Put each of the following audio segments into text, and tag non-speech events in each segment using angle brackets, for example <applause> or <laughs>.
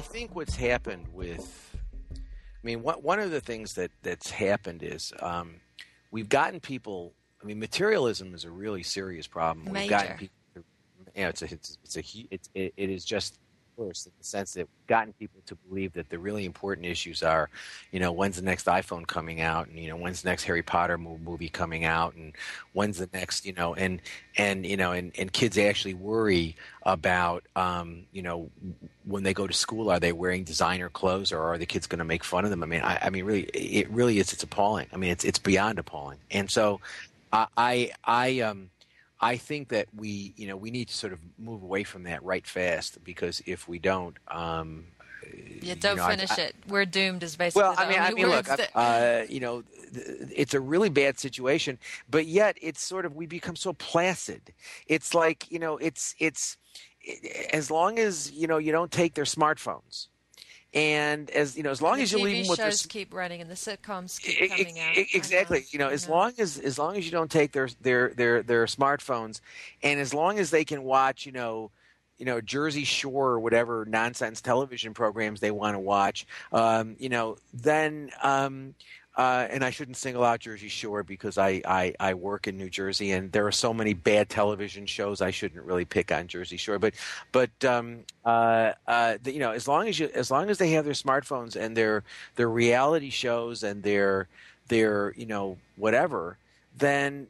I think what's happened with, I mean, what, one of the things that that's happened is um, we've gotten people. I mean, materialism is a really serious problem. We've Major. gotten people. You know, it's a it's, it's a it's, it, it is just worse in the sense that we've gotten people to believe that the really important issues are, you know, when's the next iPhone coming out, and you know, when's the next Harry Potter movie coming out, and when's the next, you know, and and you know, and and kids actually worry about, um, you know, when they go to school, are they wearing designer clothes, or are the kids going to make fun of them? I mean, I, I mean, really, it really is. It's appalling. I mean, it's it's beyond appalling, and so, I I, I um. I think that we, you know, we need to sort of move away from that right fast because if we don't, um, Yeah, don't know, finish I- it. We're doomed is basically well, I mean, I mean, look, that- uh, you know, th- it's a really bad situation, but yet it's sort of we become so placid. It's like you know, it's it's as long as you know you don't take their smartphones, and as you know, as long the as you TV leave them with shows keep running and the sitcoms keep coming out. e- I Exactly. know, You know, as know. long as as long as you don't take their their their their smartphones, and as long as they can watch, you know, you know Jersey Shore or whatever nonsense television programs they want to watch, um, you know, then. Um, uh, and I shouldn't single out Jersey Shore because I, I, I work in New Jersey and there are so many bad television shows. I shouldn't really pick on Jersey Shore, but but um, uh, uh, you know as long as you as long as they have their smartphones and their their reality shows and their their you know whatever, then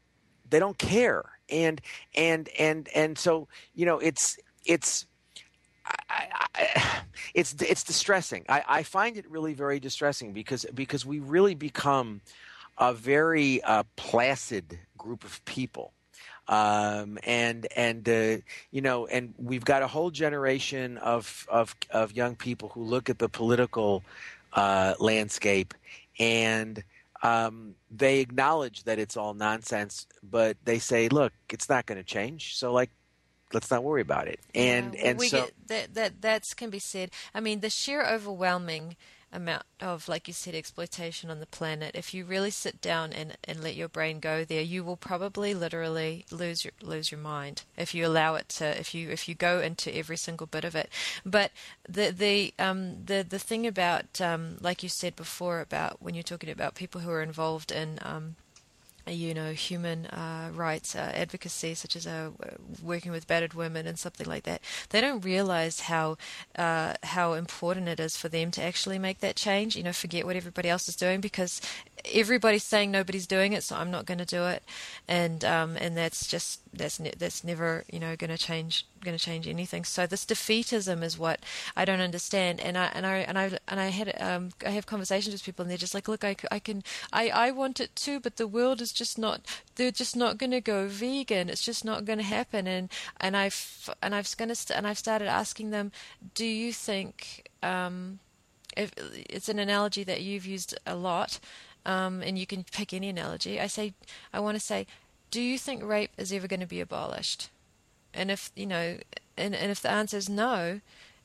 they don't care. And and and and so you know it's it's I, <sighs> it's it's distressing. I, I find it really very distressing because because we really become a very uh, placid group of people. Um, and and uh, you know, and we've got a whole generation of of of young people who look at the political uh, landscape and um, they acknowledge that it's all nonsense, but they say, "Look, it's not going to change." So, like, let's not worry about it. And Yeah, and we so get, that that that's can be said. I mean, the sheer overwhelming amount of, like you said, exploitation on the planet. If you really sit down and, and let your brain go there, you will probably literally lose your lose your mind if you allow it to. If you if you go into every single bit of it. But the the um the the thing about um like you said before about when you're talking about people who are involved in um you know, human uh, rights uh, advocacy, such as uh, working with battered women and something like that, they don't realize how uh, how important it is for them to actually make that change. You know, forget what everybody else is doing because everybody's saying nobody's doing it, so I'm not going to do it, and um, and that's just that's ne- that's never you know going to change going to change anything. So this defeatism is what I don't understand, and I and I and I and I had um, I have conversations with people, and they're just like, look, I, I can I I want it too, but the world is just not they're just not going to go vegan. It's just not going to happen, and and I've and I've going to and I've started asking them, do you think um, if it's an analogy that you've used a lot, um, and you can pick any analogy. I say, I want to say, do you think rape is ever going to be abolished? And if you know, and, and if the answer is no,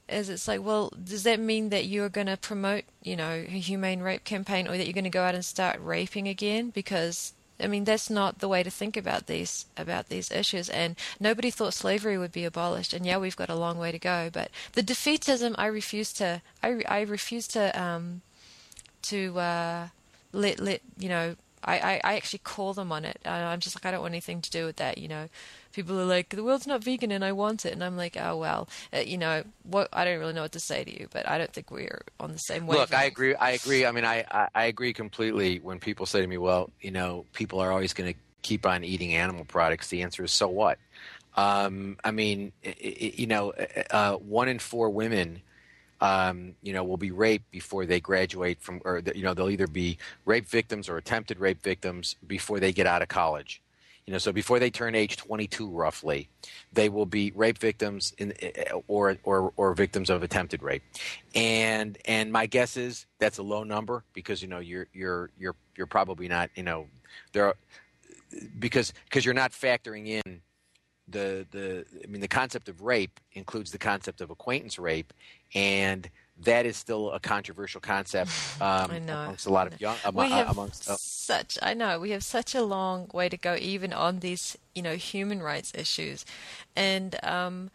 is it's like, well, does that mean that you're going to promote, you know, a humane rape campaign, or that you're going to go out and start raping again? Because I mean, that's not the way to think about these about these issues. And nobody thought slavery would be abolished. And yeah, we've got a long way to go. But the defeatism, I refuse to. I, I refuse to um, to uh, let let you know. I, I, I actually call them on it. Uh, I'm just like I don't want anything to do with that. You know, people are like the world's not vegan and I want it, and I'm like, oh well, uh, you know what? I don't really know what to say to you, but I don't think we're on the same wavelength. Look, I agree. I agree. I mean, I, I, I agree completely when people say to me, well, you know, people are always going to keep on eating animal products. The answer is, so what? Um, I mean, i i you know, uh, one in four women, um, you know, will be raped before they graduate from, or, you know, they'll either be rape victims or attempted rape victims before they get out of college. You know, so before they turn age 22, roughly, they will be rape victims in, or, or, or victims of attempted rape. And, and my guess is that's a low number because, you know, you're, you're, you're, you're probably not, you know, there are, because, because you're not factoring in the, the, I mean, the concept of rape includes the concept of acquaintance rape. And that is still a controversial concept <sighs> um, I know. amongst a lot of young, we amo- have amongst, uh, such I know we have such a long way to go even on these you know human rights issues and um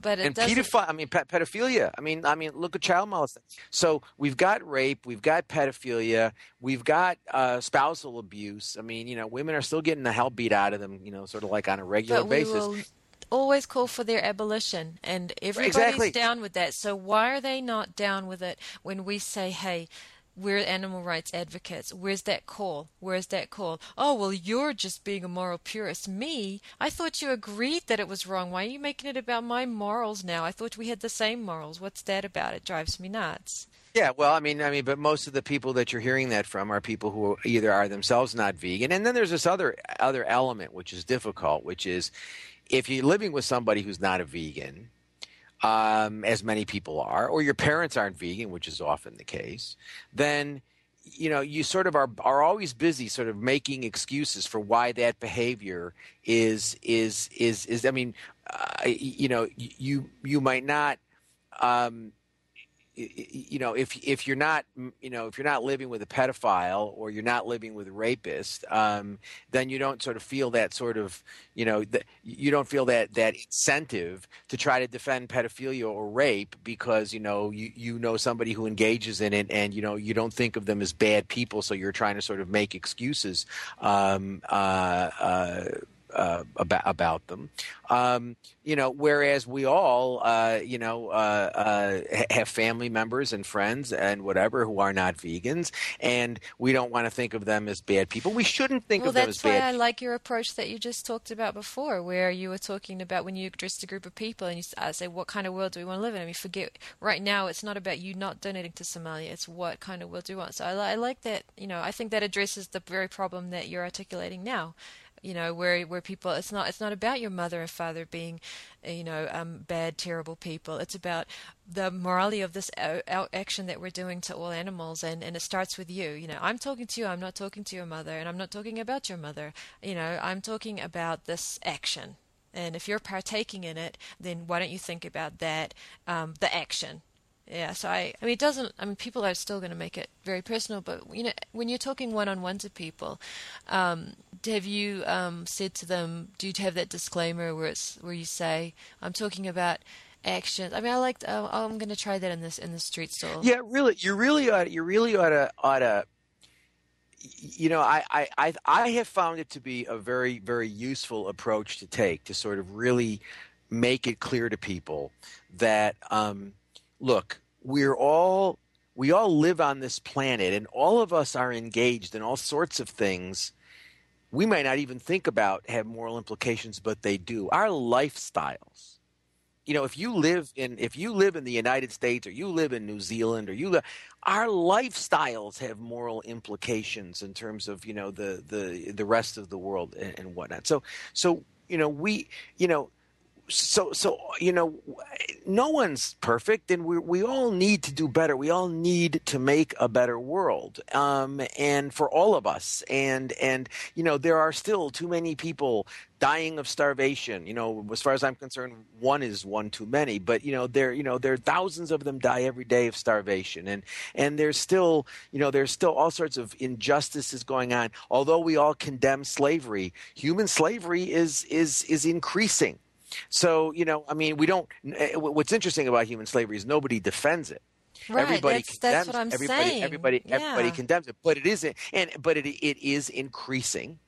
but it and pedophilia. I mean, pe- pedophilia. I mean, I mean, look at child molestation. So we've got rape, we've got pedophilia, we've got uh, spousal abuse. I mean, you know, women are still getting the hell beat out of them. You know, sort of like on a regular basis. will always call for their abolition, and everybody's Exactly. down with that. So why are they not down with it when we say, "Hey"? We're animal rights advocates. Where's that call? Where's that call? Oh, well, you're just being a moral purist. Me? I thought you agreed that it was wrong. Why are you making it about my morals now? I thought we had the same morals. What's that about? It drives me nuts. Yeah, well, I mean, I mean, but most of the people that you're hearing that from are people who either are themselves not vegan, and then there's this other other element which is difficult, which is if you're living with somebody who's not a vegan, um, as many people are, or your parents aren't vegan, which is often the case, then you know you sort of are are always busy sort of making excuses for why that behavior is is is is I mean uh, you know you you might not um, you know if if you're not you know if you're not living with a pedophile or you're not living with a rapist um, then you don't sort of feel that sort of you know you don't feel that that incentive to try to defend pedophilia or rape because you know you you know somebody who engages in it and you know you don't think of them as bad people so you're trying to sort of make excuses um, uh, uh, uh, about about them, um, you know. Whereas we all, uh, you know, uh, uh, have family members and friends and whatever who are not vegans, and we don't want to think of them as bad people. We shouldn't think well, of them Well, that's as why bad. I like your approach that you just talked about before, where you were talking about when you addressed a group of people and you uh, say, "What kind of world do we want to live in?" I mean, forget right now. It's not about you not donating to Somalia. It's what kind of world do you want. So I, I like that. You know, I think that addresses the very problem that you're articulating now. You know, where where people, it's not it's not about your mother and father being, uh, you know, um, bad, terrible people. It's about the morality of this a- action that we're doing to all animals, and and it starts with you. You know, I'm talking to you. I'm not talking to your mother, and I'm not talking about your mother. You know, I'm talking about this action. And if you're partaking in it, then why don't you think about that, um, the action? Yeah, so I, I mean, it doesn't, I mean, people are still going to make it very personal, but, you know, when you're talking one on one to people, um, have you um, said to them, do you have that disclaimer where it's, where you say, I'm talking about actions? I mean, I like, oh, I'm going to try that in this, in the street stall. Yeah, really, you really ought, you really ought to, ought to you know, I, I, I, I have found it to be a very, very useful approach to take to sort of really make it clear to people that, um, look, we're all, we all live on this planet and all of us are engaged in all sorts of things we might not even think about have moral implications, but they do. Our lifestyles. You know, if you live in if you live in the United States or you live in New Zealand or you live, our lifestyles have moral implications in terms of you know the the the rest of the world and, and whatnot. So so you know we you know so so you know no one's perfect and we we all need to do better. We all need to make a better world um and for all of us. And and you know there are still too many people dying of starvation. You know as far as i'm concerned one is one too many. But you know there you know there are thousands of them die every day of starvation. And and there's still you know there's still all sorts of injustices going on. Although we all condemn slavery human slavery is is is increasing so you know, I mean, we don't. What's interesting about human slavery is nobody defends it. Right, everybody that's, condemns. that's what I'm everybody, saying. everybody, yeah. everybody condemns it, but it isn't. And but it it is increasing.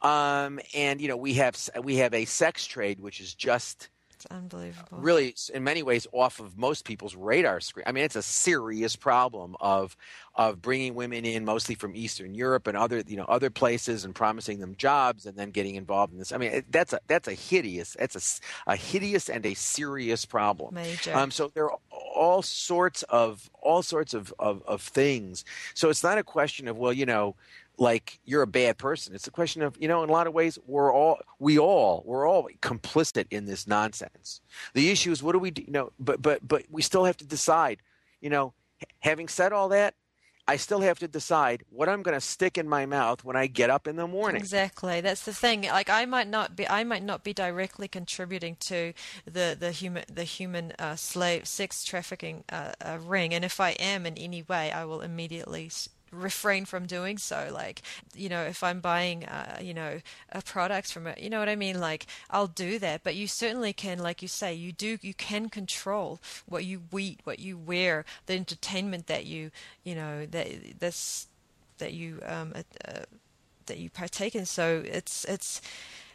Um, and you know, we have we have a sex trade which is just It's unbelievable. really in many ways off of most people's radar screen. I mean, it's a serious problem of of bringing women in mostly from Eastern Europe and other you know other places and promising them jobs and then getting involved in this. I mean, it, that's a that's a hideous that's a, a hideous and a serious problem. Major. Um, so there are all sorts of all sorts of, of of things. So it's not a question of well, you know like you're a bad person. It's a question of, you know, in a lot of ways, we're all, we all, we're all complicit in this nonsense. The issue is, what do we do? You know, but, but, but we still have to decide, you know, having said all that, I still have to decide what I'm going to stick in my mouth when I get up in the morning. Exactly. That's the thing. Like I might not be, I might not be directly contributing to the the human the human uh, slave sex trafficking uh, uh, ring, and if I am in any way, I will immediately refrain from doing so. Like, you know, if I'm buying, uh, you know, a product from it, you know what I mean? Like, I'll do that. But you certainly can, like you say, you do, you can control what you eat, what you wear, the entertainment that you, you know, that this that you um, uh, that you partake in. So it's it's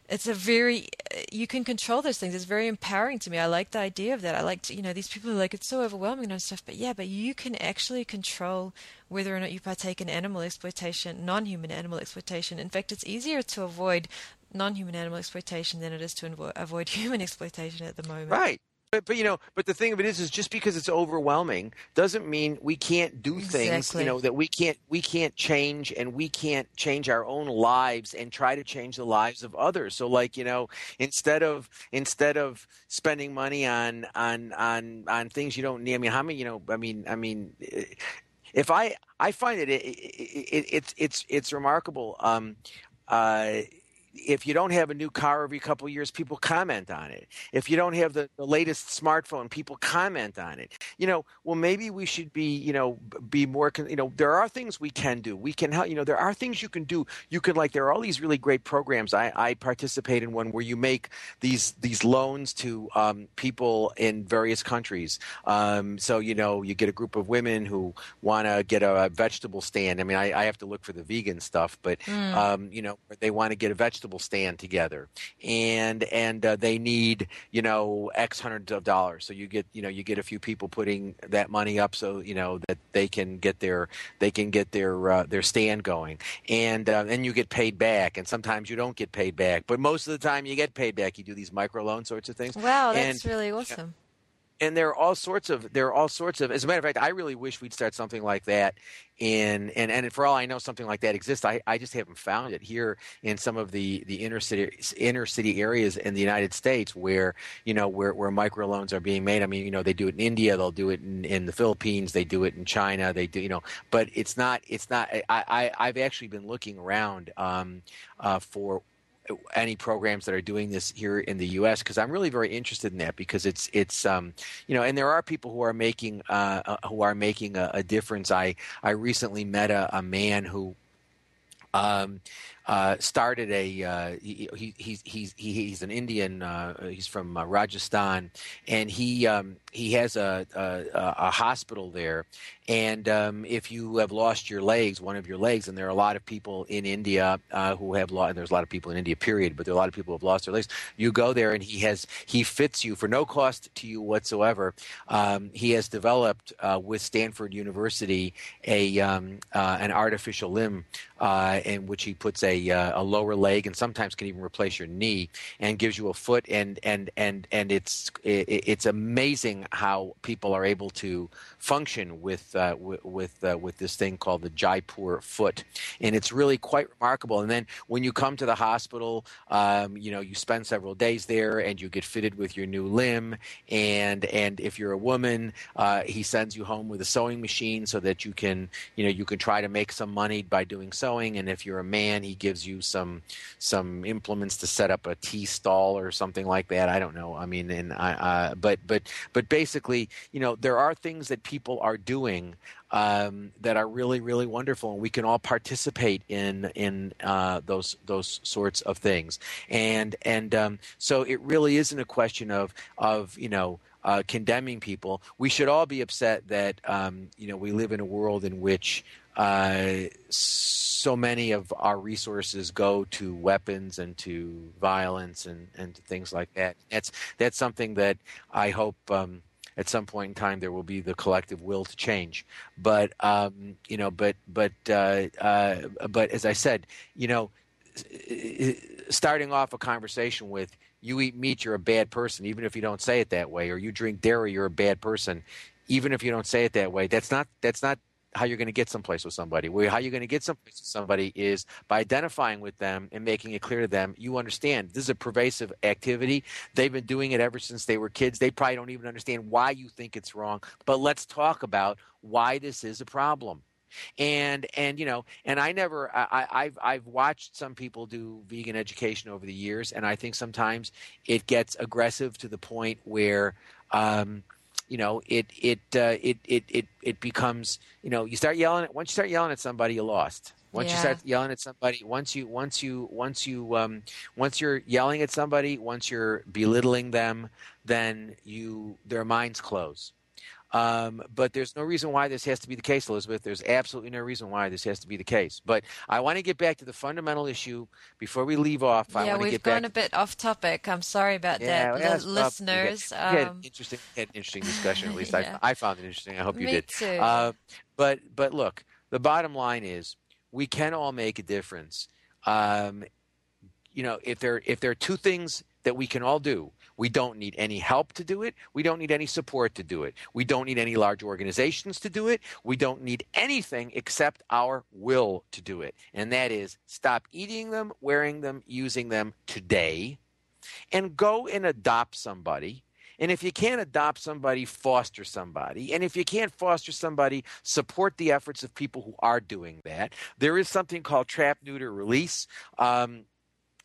it's a very you can control those things. It's very empowering to me. I like the idea of that. I like to, you know these people are like it's so overwhelming and stuff but yeah but you can actually control whether or not you partake in animal exploitation non-human animal exploitation. In fact it's easier to avoid non-human animal exploitation than it is to avoid <laughs> human exploitation at the moment. Right but, but you know, but the thing of it is, is just because it's overwhelming doesn't mean we can't do things. Exactly. You know that we can't we can't change and we can't change our own lives and try to change the lives of others. So like you know, instead of instead of spending money on on on on things you don't need. I mean, how many? You know, I mean, I mean. If I, I find it, it, it, it it's it's it's remarkable. Um, uh, if you don't have a new car every couple of years, people comment on it. If you don't have the, the, latest smartphone, people comment on it. You know, well, maybe we should be, you know, be more, you know, there are things we can do. We can help, you know, there are things you can do. You can like, there are all these really great programs. I, I participate in one where you make these, these loans to um, people in various countries. Um, so, you know, you get a group of women who want to get a, vegetable stand. I mean, I, I, have to look for the vegan stuff, but, mm. um, you know, they want to get a vegetable vegetable stand together, and and uh, they need you know X hundreds of dollars. So you get you know you get a few people putting that money up, so you know that they can get their they can get their uh, their stand going, and uh, and you get paid back. And sometimes you don't get paid back, but most of the time you get paid back. You do these micro loan sorts of things. Wow, that's and, really awesome and there are all sorts of there are all sorts of as a matter of fact i really wish we'd start something like that in and and for all i know something like that exists. I, I just haven't found it here in some of the the inner city inner city areas in the united states where you know where where microloans are being made. I mean you know they do it in india they'll do it in, in the philippines they do it in china they do you know but it's not it's not i, I i've actually been looking around um, uh, for any programs that are doing this here in the U.S. because I'm really very interested in that because it's it's um, you know and there are people who are making uh, uh, who are making a, a, difference. I I recently met a, a man who um, uh, started a uh, he, he, he's he's he's an Indian. Uh, he's from uh, Rajasthan, and he um, he has a, a, a hospital there. And um, if you have lost your legs, one of your legs, and there are a lot of people in India uh, who have lost, and there's a lot of people in India, period, but there are a lot of people who have lost their legs. You go there, and he has he fits you for no cost to you whatsoever. Um, he has developed uh, with Stanford University a um, an artificial limb in which he puts a uh, a lower leg and sometimes can even replace your knee and gives you a foot and and and and it's it, it's amazing how people are able to function with uh, w- with uh, with this thing called the Jaipur foot and it's really quite remarkable and then when you come to the hospital um, you know you spend several days there and you get fitted with your new limb and and if you're a woman uh, he sends you home with a sewing machine so that you can you know you can try to make some money by doing sewing and if you're a man he gives you some some implements to set up a tea stall or something like that. I don't know. I mean, and I, uh, but but but basically, you know, there are things that people are doing um, that are really really wonderful, and we can all participate in in uh, those those sorts of things. And and um, so it really isn't a question of of you know. Uh, condemning people, we should all be upset that um, you know we live in a world in which uh, so many of our resources go to weapons and to violence and, and to things like that. That's that's something that I hope um, at some point in time there will be the collective will to change. But um, you know, but but uh, uh, but as I said, you know, starting off a conversation with you eat meat, you're a bad person, even if you don't say it that way, or you drink dairy, you're a bad person, even if you don't say it that way. That's not that's not how you're going to get someplace with somebody. Where how you're going to get someplace with somebody is by identifying with them and making it clear to them you understand this is a pervasive activity. They've been doing it ever since they were kids. They probably don't even understand why you think it's wrong. But let's talk about why this is a problem and and you know and i never i i've i've watched some people do vegan education over the years and i think sometimes it gets aggressive to the point where um you know it it uh, it it it it becomes you know you start yelling at once you start yelling at somebody you lost once Yeah. you start yelling at somebody once you once you once you um, once you're yelling at somebody once you're belittling them then you their minds close um, but there's no reason why this has to be the case, Elizabeth. There's absolutely no reason why this has to be the case. But I want to get back to the fundamental issue before we leave off. I yeah, we've gone a bit off topic. I'm sorry about yeah, that, yeah, Li- it's. We had- listeners. we had, Um, interesting, we had an interesting <laughs> discussion. At least Yeah. I, I found it interesting. I hope you Me did. too. Uh, but but look, the bottom line is we can all make a difference. Um, you know, if there if there are two things that we can all do, we don't need any help to do it. We don't need any support to do it. We don't need any large organizations to do it. We don't need anything except our will to do it. And that is stop eating them, wearing them, using them today, and go and adopt somebody. And if you can't adopt somebody, foster somebody. And if you can't foster somebody, support the efforts of people who are doing that. There is something called trap, neuter, release. Um,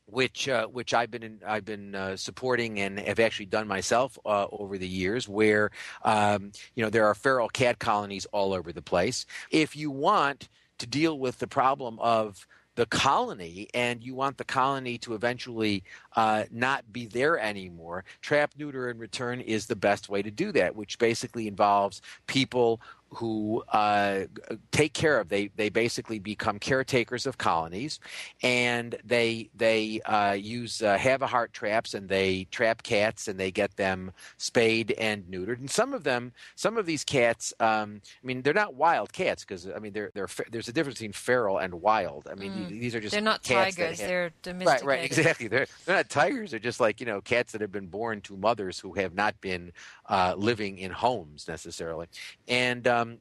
which uh, which I've been in, I've been uh, supporting and have actually done myself uh, over the years, where um, you know there are feral cat colonies all over the place. If you want to deal with the problem of the colony and you want the colony to eventually uh, not be there anymore, trap, neuter, and return is the best way to do that, which basically involves people who uh, take care of. They they basically become caretakers of colonies, and they they uh, use uh, have a heart traps and they trap cats and they get them spayed and neutered. And some of them, some of these cats, um, I mean, they're not wild cats because I mean, they're, they're there's a difference between feral and wild. I mean, Mm. these are just they're not tigers. have- They're Right, domesticated. right, exactly. They're, they're not tigers. They're just like you know cats that have been born to mothers who have not been uh, living in homes necessarily, and um, Um,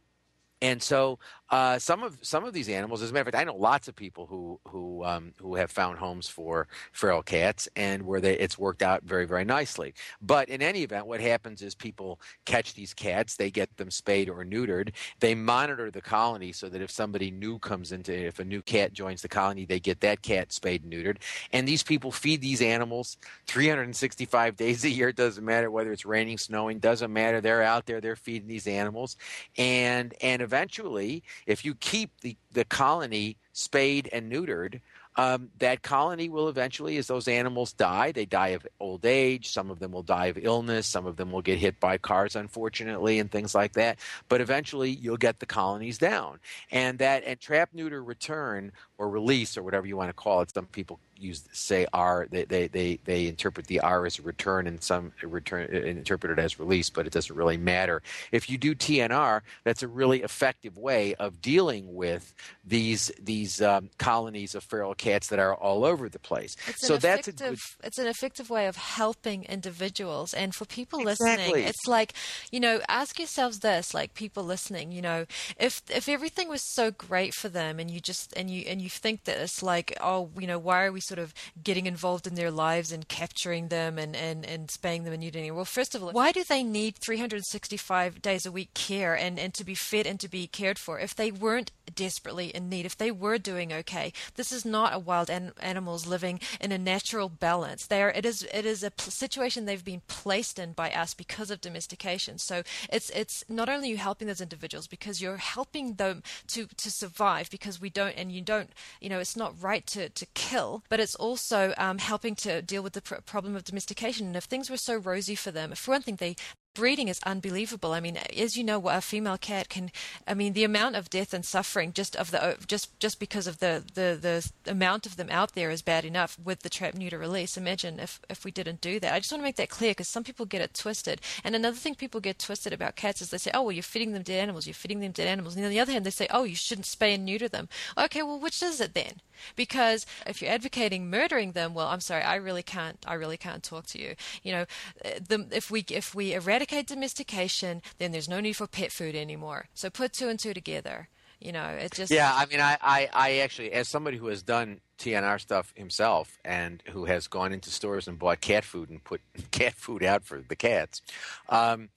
and so uh, some of some of these animals, as a matter of fact, I know lots of people who who um, who have found homes for feral cats and where they it's worked out very very nicely. But in any event, what happens is people catch these cats, they get them spayed or neutered. They monitor the colony so that if somebody new comes into, if a new cat joins the colony, they get that cat spayed and neutered. And these people feed these animals 365 <laughs> days a year. It doesn't matter whether it's raining, snowing, doesn't matter. They're out there, they're feeding these animals, and and eventually, if you keep the the colony spayed and neutered. Um, that colony will eventually, as those animals die, they die of old age. Some of them will die of illness. Some of them will get hit by cars, unfortunately, and things like that. But eventually, you'll get the colonies down. And that and trap, neuter, return, or release, or whatever you want to call it. Some people use say R. They they they, they interpret the R as a return, and some return uh, interpret it as release, but it doesn't really matter. If you do TNR, that's a really effective way of dealing with these these um, colonies of feral cats that are all over the place. It's so that's a good. it's an effective way of helping individuals and for people Exactly. listening it's like you know ask yourselves this like people listening you know if if everything was so great for them and you just and you and you think that it's like oh you know why are we sort of getting involved in their lives and capturing them and and and spaying them and neutering well first of all why do they need 365 days a week care and and to be fed and to be cared for if they weren't desperately in need if they were doing okay? This is not a wild an- animals living in a natural balance. They are it is it is a situation they've been placed in by us because of domestication. So it's it's not only you helping those individuals because you're helping them to to survive because we don't and you don't you know it's not right to to kill but it's also um, helping to deal with the pr- problem of domestication. And if things were so rosy for them for one thing they breeding is unbelievable. I mean, as you know, a female cat can. I mean, the amount of death and suffering just of the just just because of the the the amount of them out there is bad enough with the trap neuter release. Imagine if if we didn't do that. I just want to make that clear because some people get it twisted. And another thing people get twisted about cats is they say, oh well, you're feeding them dead animals. You're feeding them dead animals. And on the other hand, they say, oh, you shouldn't spay and neuter them. Okay, well, which is it then? Because if you're advocating murdering them, well, I'm sorry, I really can't. I really can't talk to you. You know, eh, the, if we if we eradicate domestication, then there's no need for pet food anymore. So put two and two together. You know, it just Yeah, I mean, I, I, I actually, as somebody who has done TNR stuff himself and who has gone into stores and bought cat food and put <laughs> cat food out for the cats, um,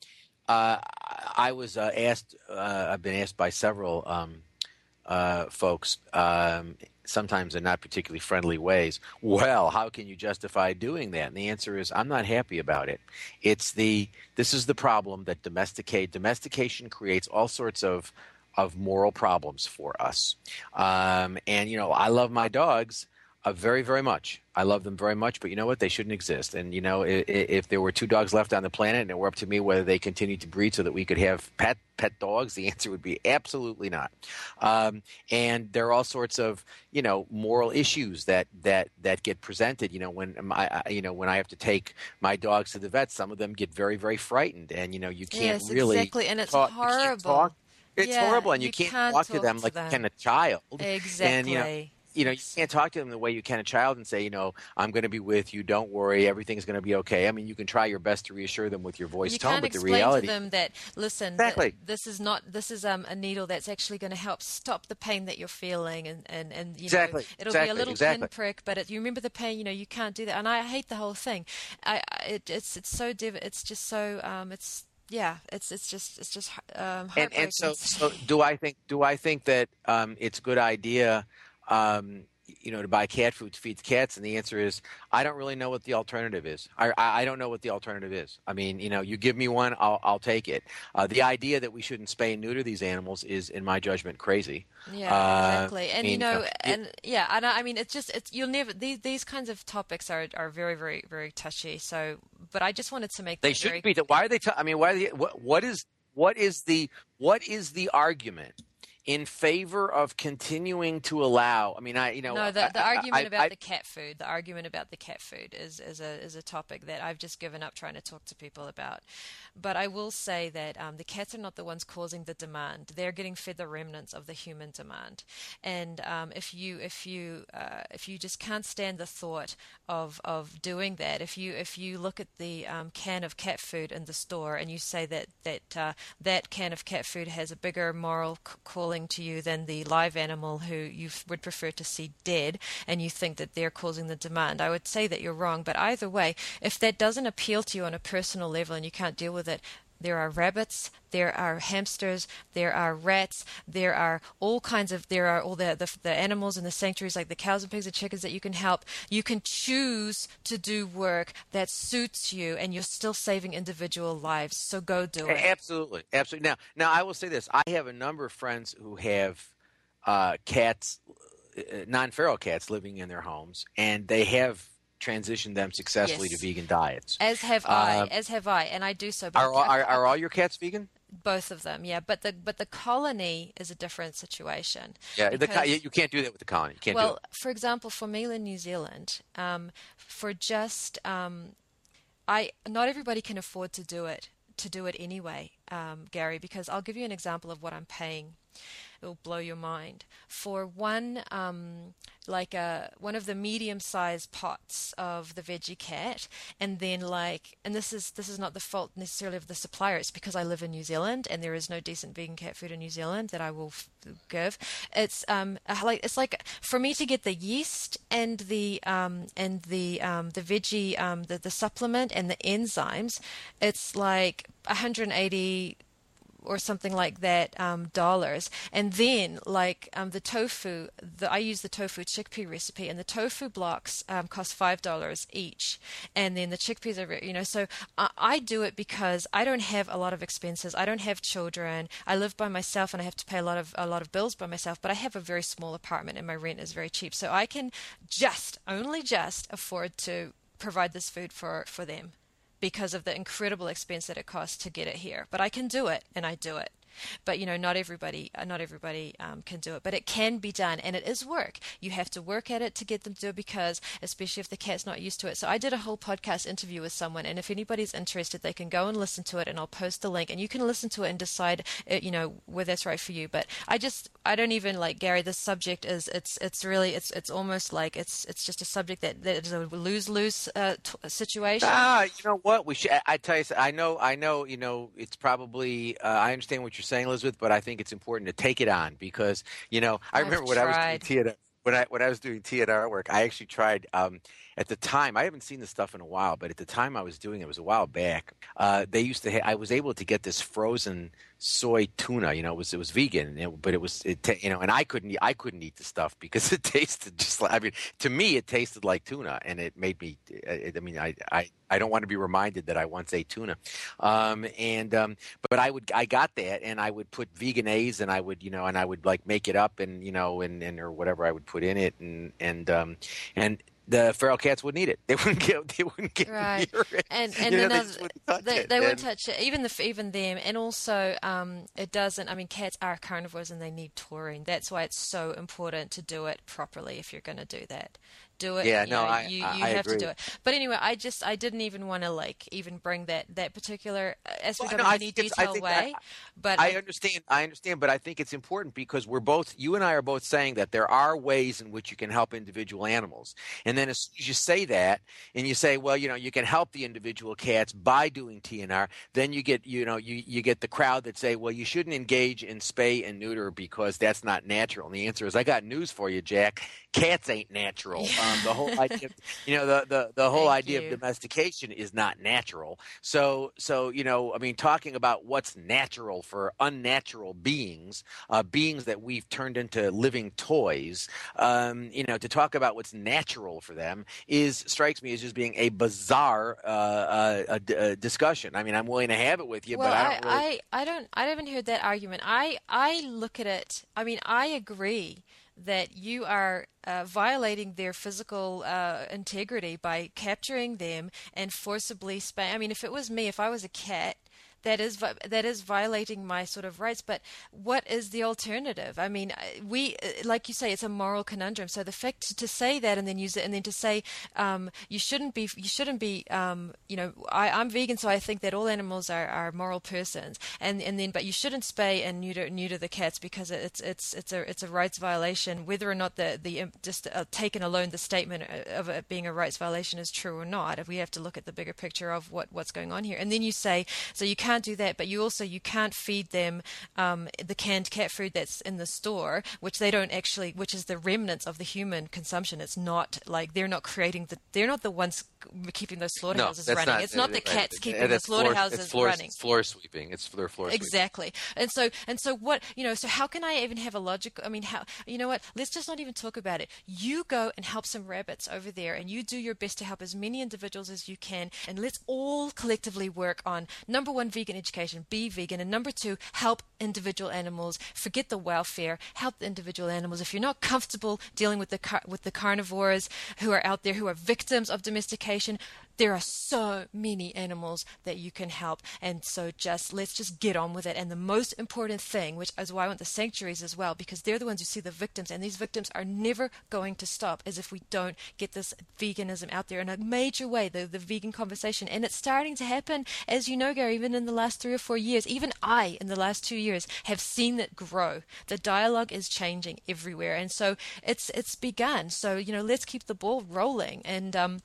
uh, I was uh, asked. Uh, I've been asked by several um, uh, folks um, sometimes in not particularly friendly ways. Well, how can you justify doing that? And the answer is, I'm not happy about it. It's the this is the problem that domesticate domestication creates all sorts of of moral problems for us. Um, and you know, I love my dogs uh, very, very much. I love them very much, but you know what? They shouldn't exist. And you know, if, if, there were two dogs left on the planet and it were up to me whether they continued to breed so that we could have pet pet dogs, the <laughs> answer would be absolutely not. Um, and there are all sorts of you know moral issues that that that get presented. You know, when I you know when I have to take my dogs to the vet, some of them get very, very frightened, and you know you can't yes, really exactly, and it's talk, horrible. It's yeah, horrible, and you, you can't, can't talk, to them to like them. can a child. Exactly. And, you know, you know, you can't talk to them the way you can a child and say, you know, I'm going to be with you. Don't worry, everything's going to be okay. I mean, you can try your best to reassure them with your voice you tone, but the reality, to them that listen, Exactly. th- this is not this is um, a needle that's actually going to help stop the pain that you're feeling, and and and you Exactly, know it'll be a little exactly. pinprick, but it, you remember the pain. You know, you can't do that, and I hate the whole thing. I, I it, it's it's so div- it's just so um, it's yeah, it's it's just it's just um, and and so so <laughs> do I think do I think that um, it's a good idea um, you know to buy cat food to feed cats and the answer is I don't really know what the alternative is I, I don't know what the alternative is I mean you know you give me one I'll I'll take it uh, the idea that we shouldn't spay and neuter these animals is in my judgment crazy Yeah, Uh, exactly. And I you know, uh, and yeah, and I I mean, it's just it's you'll never these these kinds of topics are are very very very touchy. So, but I just wanted to make They that shouldn't very be. Why are they? T- I mean, why? Are they, what, what is what is the what is the argument in favor of continuing to allow? I mean, I you know No, the, the I- argument I- about I- the cat food, the argument about the cat food is, is a is a topic that I've just given up trying to talk to people about. But I will say that um, the cats are not the ones causing the demand; they're getting fed the remnants of the human demand. And um, if you if you uh, if you just can't stand the thought of of doing that, if you if you look at the um, can of cat food in the store and you say that that uh, that can of cat food has a bigger moral c- calling to you than the live animal who you would prefer to see dead, and you think that they're causing the demand, I would say that you're wrong. But either way, if that doesn't appeal to you on a personal level and you can't deal with it, there are rabbits, there are hamsters, there are rats, there are all kinds of there are all the, the the animals in the sanctuaries like the cows and pigs and chickens that you can help. You can choose to do work that suits you, and you're still saving individual lives. So go do it. Absolutely, absolutely. Now, now I will say this: I have a number of friends who have uh, cats, uh, non-feral cats, living in their homes, and they have transitioned them successfully Yes. to vegan diets. As have I, Uh, as have I, and I do so. Are, all- are are all your cats vegan? both of them, yeah. But the but the colony is a different situation. Yeah, the, because- you you can't do that with the colony. You can't do well, for example, for me in New Zealand, um, for just um, I not everybody can afford to do it to do it anyway, um, Gary. Because I'll give you an example of what I'm paying. It will blow your mind. For one, um, like a one of the medium-sized pots of the veggie cat, and then like, and this is this is not the fault necessarily of the supplier. It's because I live in New Zealand and there is no decent vegan cat food in New Zealand that I will f- give. It's um uh, like it's like for me to get the yeast and the um and the um the veggie um the the supplement and the enzymes, it's like 180 or something like that um, dollars. And then, like um, the tofu, the, I use the tofu chickpea recipe, and the tofu blocks um, cost five dollars each. And then the chickpeas are, you know, so I, I do it because I don't have a lot of expenses. I don't have children. I live by myself, and I have to pay a lot of a lot of bills by myself. But I have a very small apartment, and my rent is very cheap, so I can just only just afford to provide this food for for them because of the incredible expense that it costs to get it here. But I can do it, and I do it. But you know, not everybody, uh, not everybody um, can do it. But it can be done, and it is work. You have to work at it to get them to do it because, especially if the cat's not used to it. So I did a whole podcast interview with someone, and if anybody's interested, they can go and listen to it, and I'll post the link, and you can listen to it and decide, uh, you know, whether that's right for you. But I just, I don't even like Gary. This subject is, it's, it's really, it's, it's almost like it's, it's just a subject that that is a lose lose uh, t- situation. Ah, you know what? We should. I, I tell you, I know, I know. You know, it's probably. Uh, I understand what you're saying, Elizabeth, but I think it's important to take it on because you know I I've remember when I was doing tried. theater. When I when I was doing TNR work, I actually tried. Um, at the time, I haven't seen this stuff in a while, but at the time I was doing it, it was a while back. Uh, they used to, ha- I was able to get this frozen soy tuna. You know, it was it was vegan, it, but it was it ta- you know, and I couldn't I couldn't eat the stuff <laughs> because it tasted just like I mean, to me it tasted like tuna, and it made me. I mean, I I. I don't want to be reminded that I once ate tuna, um, and um, but I would I got that and I would put Vegenaise and I would you know and I would like make it up and you know and, and or whatever I would put in it and and um, and the feral cats wouldn't eat it. They wouldn't get. They wouldn't get <laughs> right. it. And and you know, another, they, touch they, it. they wouldn't touch it. Even the even them, and also um, it doesn't. I mean, cats are carnivores and they need taurine. That's why it's so important to do it properly if you're going to do that do it. Yeah, you no, know, I- you, you I- I have to agree. do it. But anyway, I just I didn't even want to like even bring that that particular aspect Well, of no, I any I detail way. that- but I understand. I understand, but I think it's important because we're both. You and I are both saying that there are ways in which you can help individual animals, and then as soon as you say that, and you say, well, you know, you can help the individual cats by doing TNR, then you get, you know, you you get the crowd that say, well, you shouldn't engage in spay and neuter because that's not natural. And the answer is, I got news for you, Jack. Cats ain't natural. <laughs> Um, the whole idea, <laughs> you know, the the, the whole Thank idea you. of domestication is not natural. So so you know, I mean, talking about what's natural for unnatural beings, uh, beings that we've turned into living toys, um, you know, to talk about what's natural for them is strikes me as just being a bizarre uh, uh, d- discussion. I mean, I'm willing to have it with you, well, but I I, don't really. I, I don't I haven't heard that argument. I I look at it. I mean, I agree that you are uh, violating their physical uh, integrity by capturing them and forcibly spay. I mean, if it was me, if I was a cat. That is that is violating my sort of rights, but what is the alternative? I mean, we uh, like you say, it's a moral conundrum. So the fact to say that and then use it, and then to say um, you shouldn't be, you shouldn't be, um, you know, I, I'm vegan, so I think that all animals are, are moral persons, and and then but you shouldn't spay and neuter neuter the cats because it's it's it's a it's a rights violation, whether or not the the um, just uh, taken alone the statement of it being a rights violation is true or not. If we have to look at the bigger picture of what what's going on here, and then you say so you can't do that, but you also you can't feed them um, the canned cat food that's in the store, which they don't actually, which is the remnants of the human consumption. It's not like they're not creating the they're not the ones keeping those no, slaughterhouses that's running. not, it's not the cats keeping the floor- slaughterhouses it's floor, running. It's floor sweeping. It's their floor sweeping. Exactly. And so and so what you know, so how can I even have a logical? I mean how you know what, let's just not even talk about it. You go and help some rabbits over there and you do your best to help as many individuals as you can and let's all collectively work on number one vegan education, be vegan and number two, help individual animals, forget the welfare, help the individual animals. If you're not comfortable dealing with the car- with the carnivores who are out there who are victims of domestication, there are so many animals that you can help and so just let's just get on with it. And the most important thing which is why i want the sanctuaries as well because they're the ones who see the victims and these victims are never going to stop as if we don't get this veganism out there. In a major way the, the vegan conversation and it's starting to happen as you know gary even in the last three or four years even i in the last two years have seen it grow. The dialogue is changing everywhere and so it's it's begun. So you know let's keep the ball rolling and um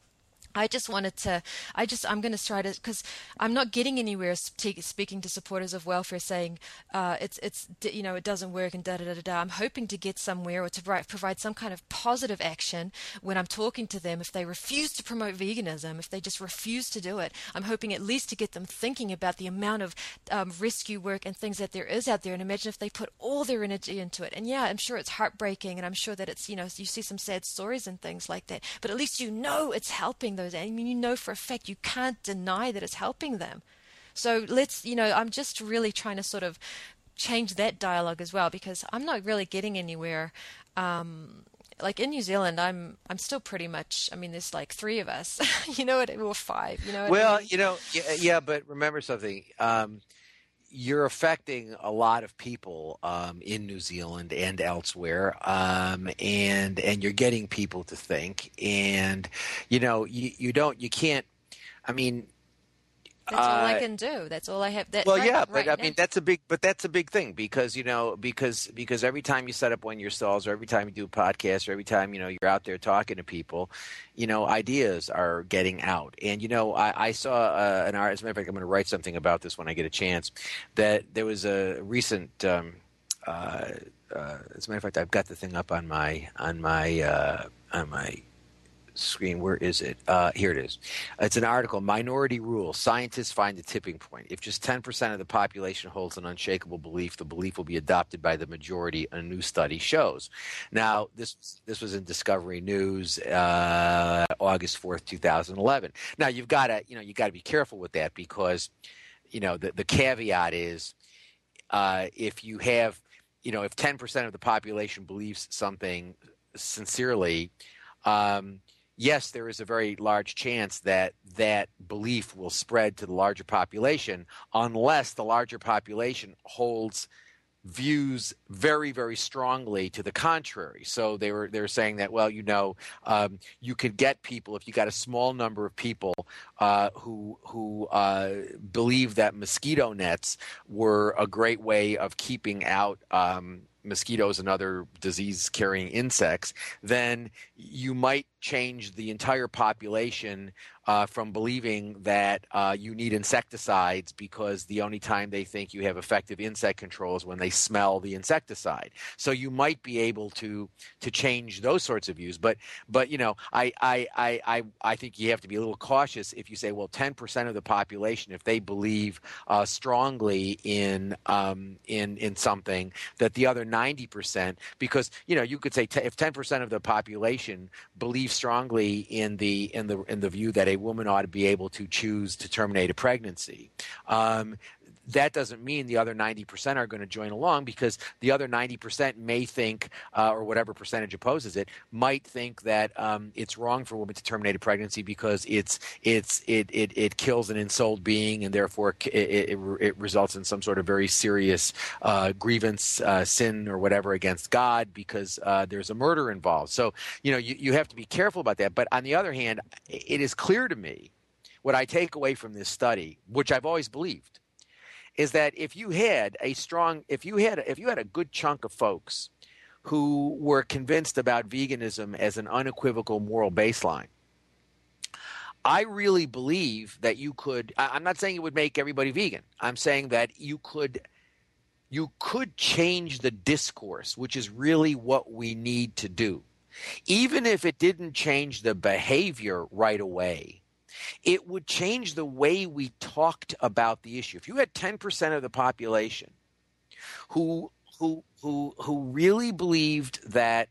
I just wanted to. I just. I'm going to try to because I'm not getting anywhere speaking to supporters of welfare, saying uh, it's it's you know it doesn't work and da da da da. I'm hoping to get somewhere or to provide some kind of positive action when I'm talking to them. If they refuse to promote veganism, if they just refuse to do it, I'm hoping at least to get them thinking about the amount of um, rescue work and things that there is out there. And imagine if they put all their energy into it. And yeah, I'm sure it's heartbreaking, and I'm sure that it's you know you see some sad stories and things like that. But at least you know it's helping those. I mean, you know for a fact you can't deny that it's helping them. So let's, you know, I'm just really trying to sort of change that dialogue as well because I'm not really getting anywhere. Um, like in New Zealand, I'm I'm still pretty much. I mean, there's like three of us. <laughs> you know what? Or five. You know. What I Well, mean? you know, yeah, yeah, but remember something. Um, you're affecting a lot of people um, in New Zealand and elsewhere, um, and and you're getting people to think. And you know, you, you don't, you can't. I mean, that's all I uh, can do. That's all I have. That, well, right- yeah, but right I now. mean that's a big, but that's a big thing because you know because because every time you set up one of your stalls, or every time you do a podcast, or every time you know you're out there talking to people, you know ideas are getting out. And you know I, I saw uh, an art. As a matter of fact, I'm going to write something about this when I get a chance. That there was a recent. Um, uh, uh, as a matter of fact, I've got the thing up on my on my uh, on my screen. Where is it? Uh, here it is. It's an article. Minority Rule. Scientists find a tipping point. If just 10% of the population holds an unshakable belief, the belief will be adopted by the majority. A new study shows. Now, this this was in Discovery News, uh, August 4th, 2011. Now, you've got to you know you got to be careful with that because you know the the caveat is uh, if you have you know if 10% of the population believes something sincerely um, yes, there is a very large chance that that belief will spread to the larger population unless the larger population holds views very very strongly to the contrary. So they were they were saying that well you know um, you could get people if you got a small number of people uh, who who uh, believe that mosquito nets were a great way of keeping out um, mosquitoes and other disease carrying insects, then you might change the entire population uh, from believing that uh, you need insecticides because the only time they think you have effective insect control is when they smell the insecticide. So you might be able to to change those sorts of views. But but you know I I I I, I think you have to be a little cautious if you say well 10% of the population if they believe uh, strongly in um, in in something that the other 90% because you know you could say t- if 10% of the population believes strongly in the in the in the view that a woman ought to be able to choose to terminate a pregnancy. Um, that doesn't mean the other 90% are going to join along because the other 90% may think, uh, or whatever percentage opposes it, might think that um, it's wrong for a woman to terminate a pregnancy because it's it's it it, it kills an ensouled being and therefore it, it, it results in some sort of very serious uh, grievance, uh, sin, or whatever against God because uh, there's a murder involved. So you know you, you have to be careful about that. But on the other hand, it is clear to me what I take away from this study, which I've always believed is that if you had a strong if you had if you had a good chunk of folks who were convinced about veganism as an unequivocal moral baseline I really believe that you could I'm not saying it would make everybody vegan. I'm saying that you could you could change the discourse, which is really what we need to do. Even if it didn't change the behavior right away, it would change the way we talked about the issue. If you had 10% of the population who who who who really believed that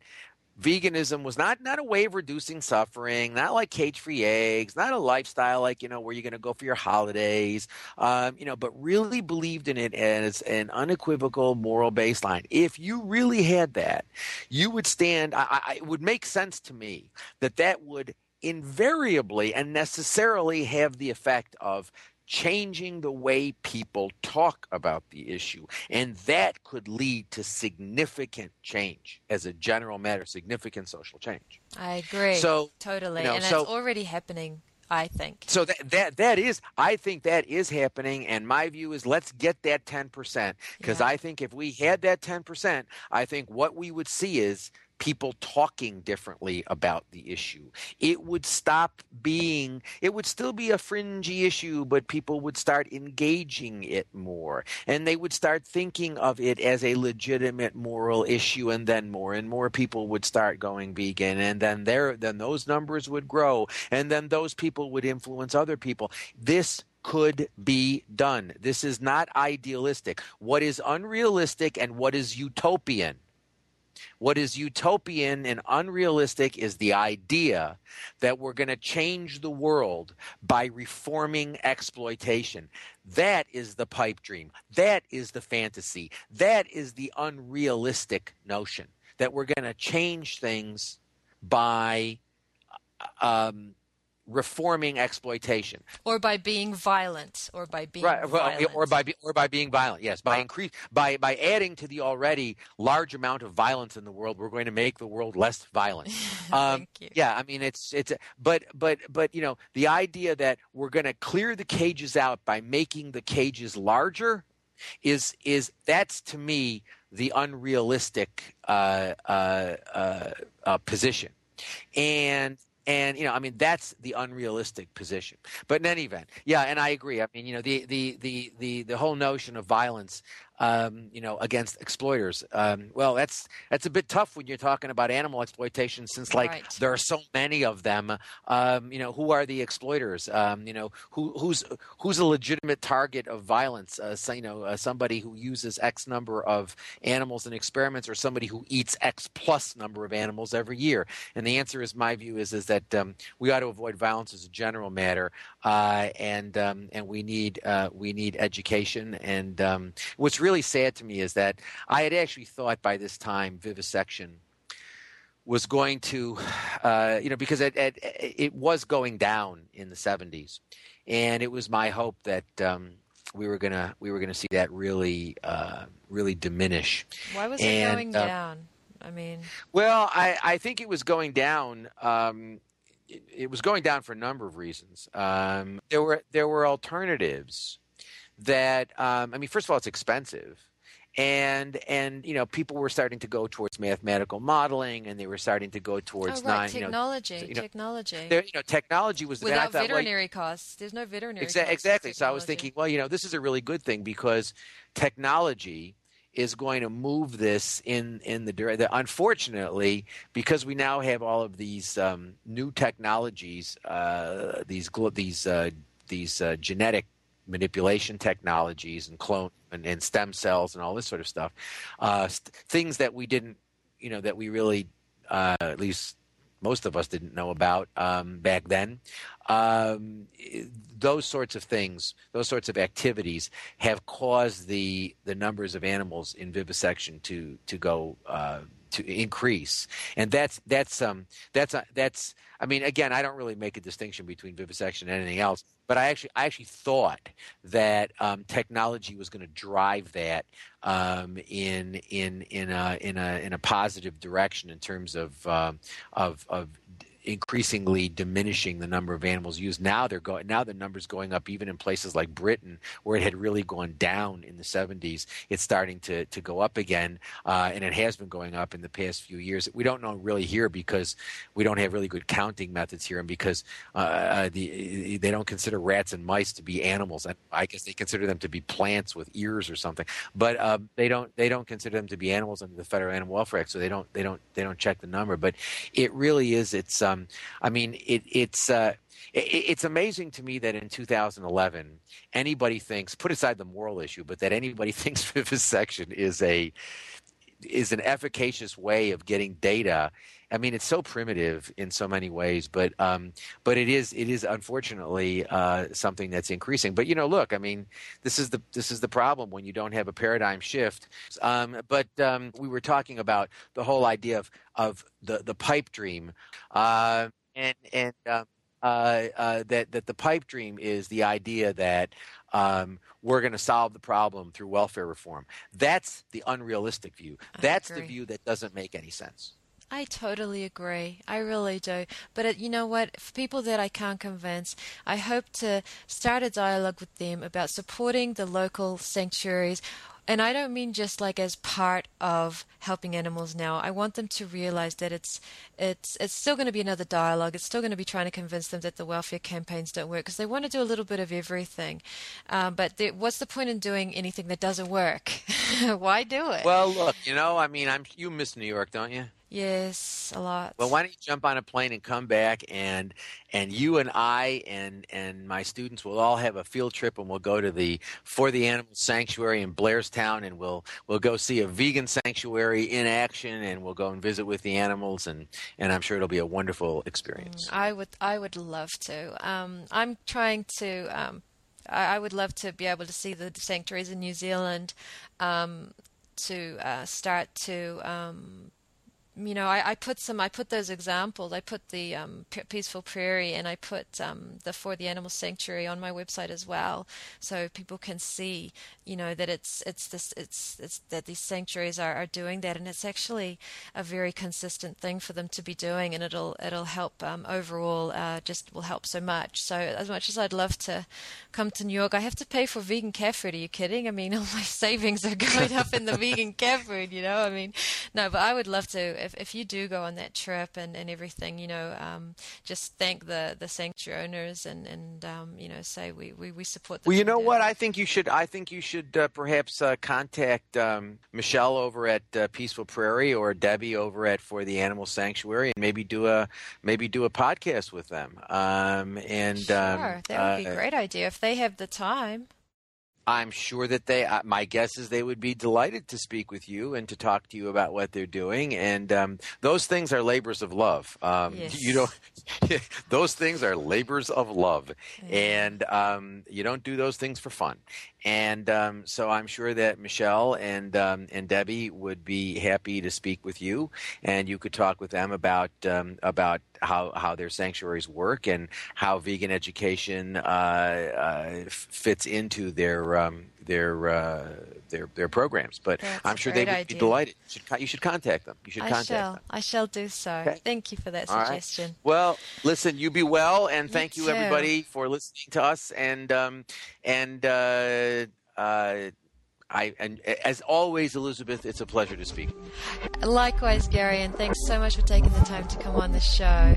veganism was not not a way of reducing suffering, not like cage-free eggs, not a lifestyle like you know where you're going to go for your holidays, um, you know, but really believed in it as an unequivocal moral baseline. If you really had that, you would stand. I, I, it would make sense to me that that would invariably and necessarily have the effect of changing the way people talk about the issue. And that could lead to significant change as a general matter, significant social change. I agree. So totally. You know, and so, it's already happening. I think. So that that that is I think that is happening and my view is let's get that 10% because yeah. I think if we had that 10%, I think what we would see is people talking differently about the issue. It would stop being, it would still be a fringy issue, but people would start engaging it more. And they would start thinking of it as a legitimate moral issue, and then more and more people would start going vegan. And then there, then those numbers would grow, and then those people would influence other people. This could be done. This is not idealistic. What is unrealistic and what is utopian what is utopian and unrealistic is the idea that we're going to change the world by reforming exploitation. That is the pipe dream. That is the fantasy. That is the unrealistic notion that we're going to change things by um, reforming exploitation. Or by being violent or by being right, violent. or by or by being violent yes. By increase by by adding to the already large amount of violence in the world we're going to make the world less violent. <laughs> Um, yeah i mean it's it's but but but you know the idea that we're going to clear the cages out by making the cages larger is is that's to me the unrealistic uh, uh, uh, uh position. And and you know, I mean, that's the unrealistic position. But in any event, yeah, and I agree. I mean, you know, the the the the the whole notion of violence um, you know, against exploiters. Um, well, that's that's a bit tough when you're talking about animal exploitation, since like Right. there are so many of them. Um, you know, who are the exploiters? Um, you know, who who's who's a legitimate target of violence? Uh, so, you know, uh, somebody who uses X number of animals in experiments, or somebody who eats X plus number of animals every year. And the answer is, my view is, is that um, we ought to avoid violence as a general matter, uh, and um, and we need uh, we need education. And um, what's really sad to me is that I had actually thought by this time vivisection was going to, uh, you know, because it, it it was going down in the '70s, and it was my hope that um, we were gonna we were gonna see that really uh, really diminish. Why was it going uh, down? I mean, Well, I, I think it was going down. Um, it, it was going down for a number of reasons. Um, there were there were alternatives that um, I mean, first of all, it's expensive, and and you know people were starting to go towards mathematical modeling, and they were starting to go towards oh, right, non, you know, technology, you know, technology. there, you know, technology was the Without thought, well, veterinary costs, there's no veterinary Exa- costs. exactly. So I was thinking, well, you know, this is a really good thing because technology is going to move this in in the direction. Unfortunately, because we now have all of these um, new technologies, uh, these these uh, these uh, genetic manipulation technologies and clone and, and stem cells and all this sort of stuff, uh, st- things that we didn't, you know, that we really, uh, at least most of us didn't know about um, back then. Um, those sorts of things, those sorts of activities, have caused the the numbers of animals in vivisection to to go uh, to increase, and that's that's um that's uh, that's. I mean, again, I don't really make a distinction between vivisection and anything else, but I actually I actually thought that um, technology was going to drive that um, in in in a in a in a positive direction in terms of um, of of increasingly diminishing the number of animals used. Now they're going. Now the numbers going up, even in places like Britain, where it had really gone down in the 70s. It's starting to to go up again, uh, and it has been going up in the past few years. We don't know really here because we don't have really good counting methods here, and because uh, uh, the they don't consider rats and mice to be animals. I- guess they consider them to be plants with ears or something, but um, they don't they don't consider them to be animals under the Federal Animal Welfare Act. So they don't they don't they don't check the number. But it really is. It's um, I mean, it, it's uh, it, it's amazing to me that in 2011 anybody thinks, put aside the moral issue, but that anybody <laughs> thinks vivisection is a is an efficacious way of getting data. I mean, it's so primitive in so many ways, but um, but it is it is unfortunately uh, something that's increasing. But you know, look, I mean, this is the this is the problem when you don't have a paradigm shift. Um, but um, we were talking about the whole idea of of the the pipe dream, uh, and and um, uh, uh, that that the pipe dream is the idea that um, we're going to solve the problem through welfare reform. That's the unrealistic view. That's the view that doesn't make any sense. I totally agree. I really do. But it, you know what? For people that I can't convince, I hope to start a dialogue with them about supporting the local sanctuaries. And I don't mean just like as part of helping animals now. I want them to realize that it's it's it's still going to be another dialogue. It's still going to be trying to convince them that the welfare campaigns don't work because they want to do a little bit of everything. Um, but the, what's the point in doing anything that doesn't work? <laughs> Why do it? Well, look, you know, I mean, I'm you miss New York, don't you? Yes, a lot. Well, why don't you jump on a plane and come back, and and you and I and and my students will all have a field trip, and we'll go to the For the Animals Sanctuary in Blairstown, and we'll we'll go see a vegan sanctuary in action, and we'll go and visit with the animals, and and I'm sure it'll be a wonderful experience. I would I would love to. Um, I'm trying to. Um, I, I would love to be able to see the sanctuaries in New Zealand. Um, to uh, start to. You know, I, I put some. I put those examples. I put the um, peaceful prairie, and I put um, the for the animal sanctuary on my website as well, so people can see. You know that it's it's this it's it's that these sanctuaries are, are doing that, and it's actually a very consistent thing for them to be doing, and it'll it'll help um, overall. Uh, just will help so much. So as much as I'd love to come to New York, I have to pay for vegan cat food. Are you kidding? I mean, <laughs> all my savings are going up in the <laughs> vegan cat food. You know, I mean, No, but I would love to if if you do go on that trip and, and everything, you know, um, just thank the, the sanctuary owners and and um, you know say we, we, we support. Well, you know what? I think you should. I think you should uh, perhaps uh, contact um, Michelle over at uh, Peaceful Prairie or Debbie over at For the Animal Sanctuary, and maybe do a maybe do a podcast with them. Um, and sure, that would be a uh, great idea if they have the time. I'm sure that they. Uh, my guess is they would be delighted to speak with you and to talk to you about what they're doing. And um, those things are labors of love. Um, yes. You don't. <laughs> those things are labors of love, and um, you don't do those things for fun. And um, so I'm sure that Michelle and um, and Debbie would be happy to speak with you, and you could talk with them about um, about how how their sanctuaries work and how vegan education uh, uh, fits into their um, their uh, their their programs. But That's I'm sure they would idea. be delighted. You should, you should contact them. You should I contact shall. them. I shall do so. Okay. Thank you for that All right. suggestion. Well, listen, you be well, and thank you, everybody for listening to us. And um, and uh, uh, I and as always, Elizabeth, it's a pleasure to speak. Likewise, Gary, and thanks so much for taking the time to come on the show.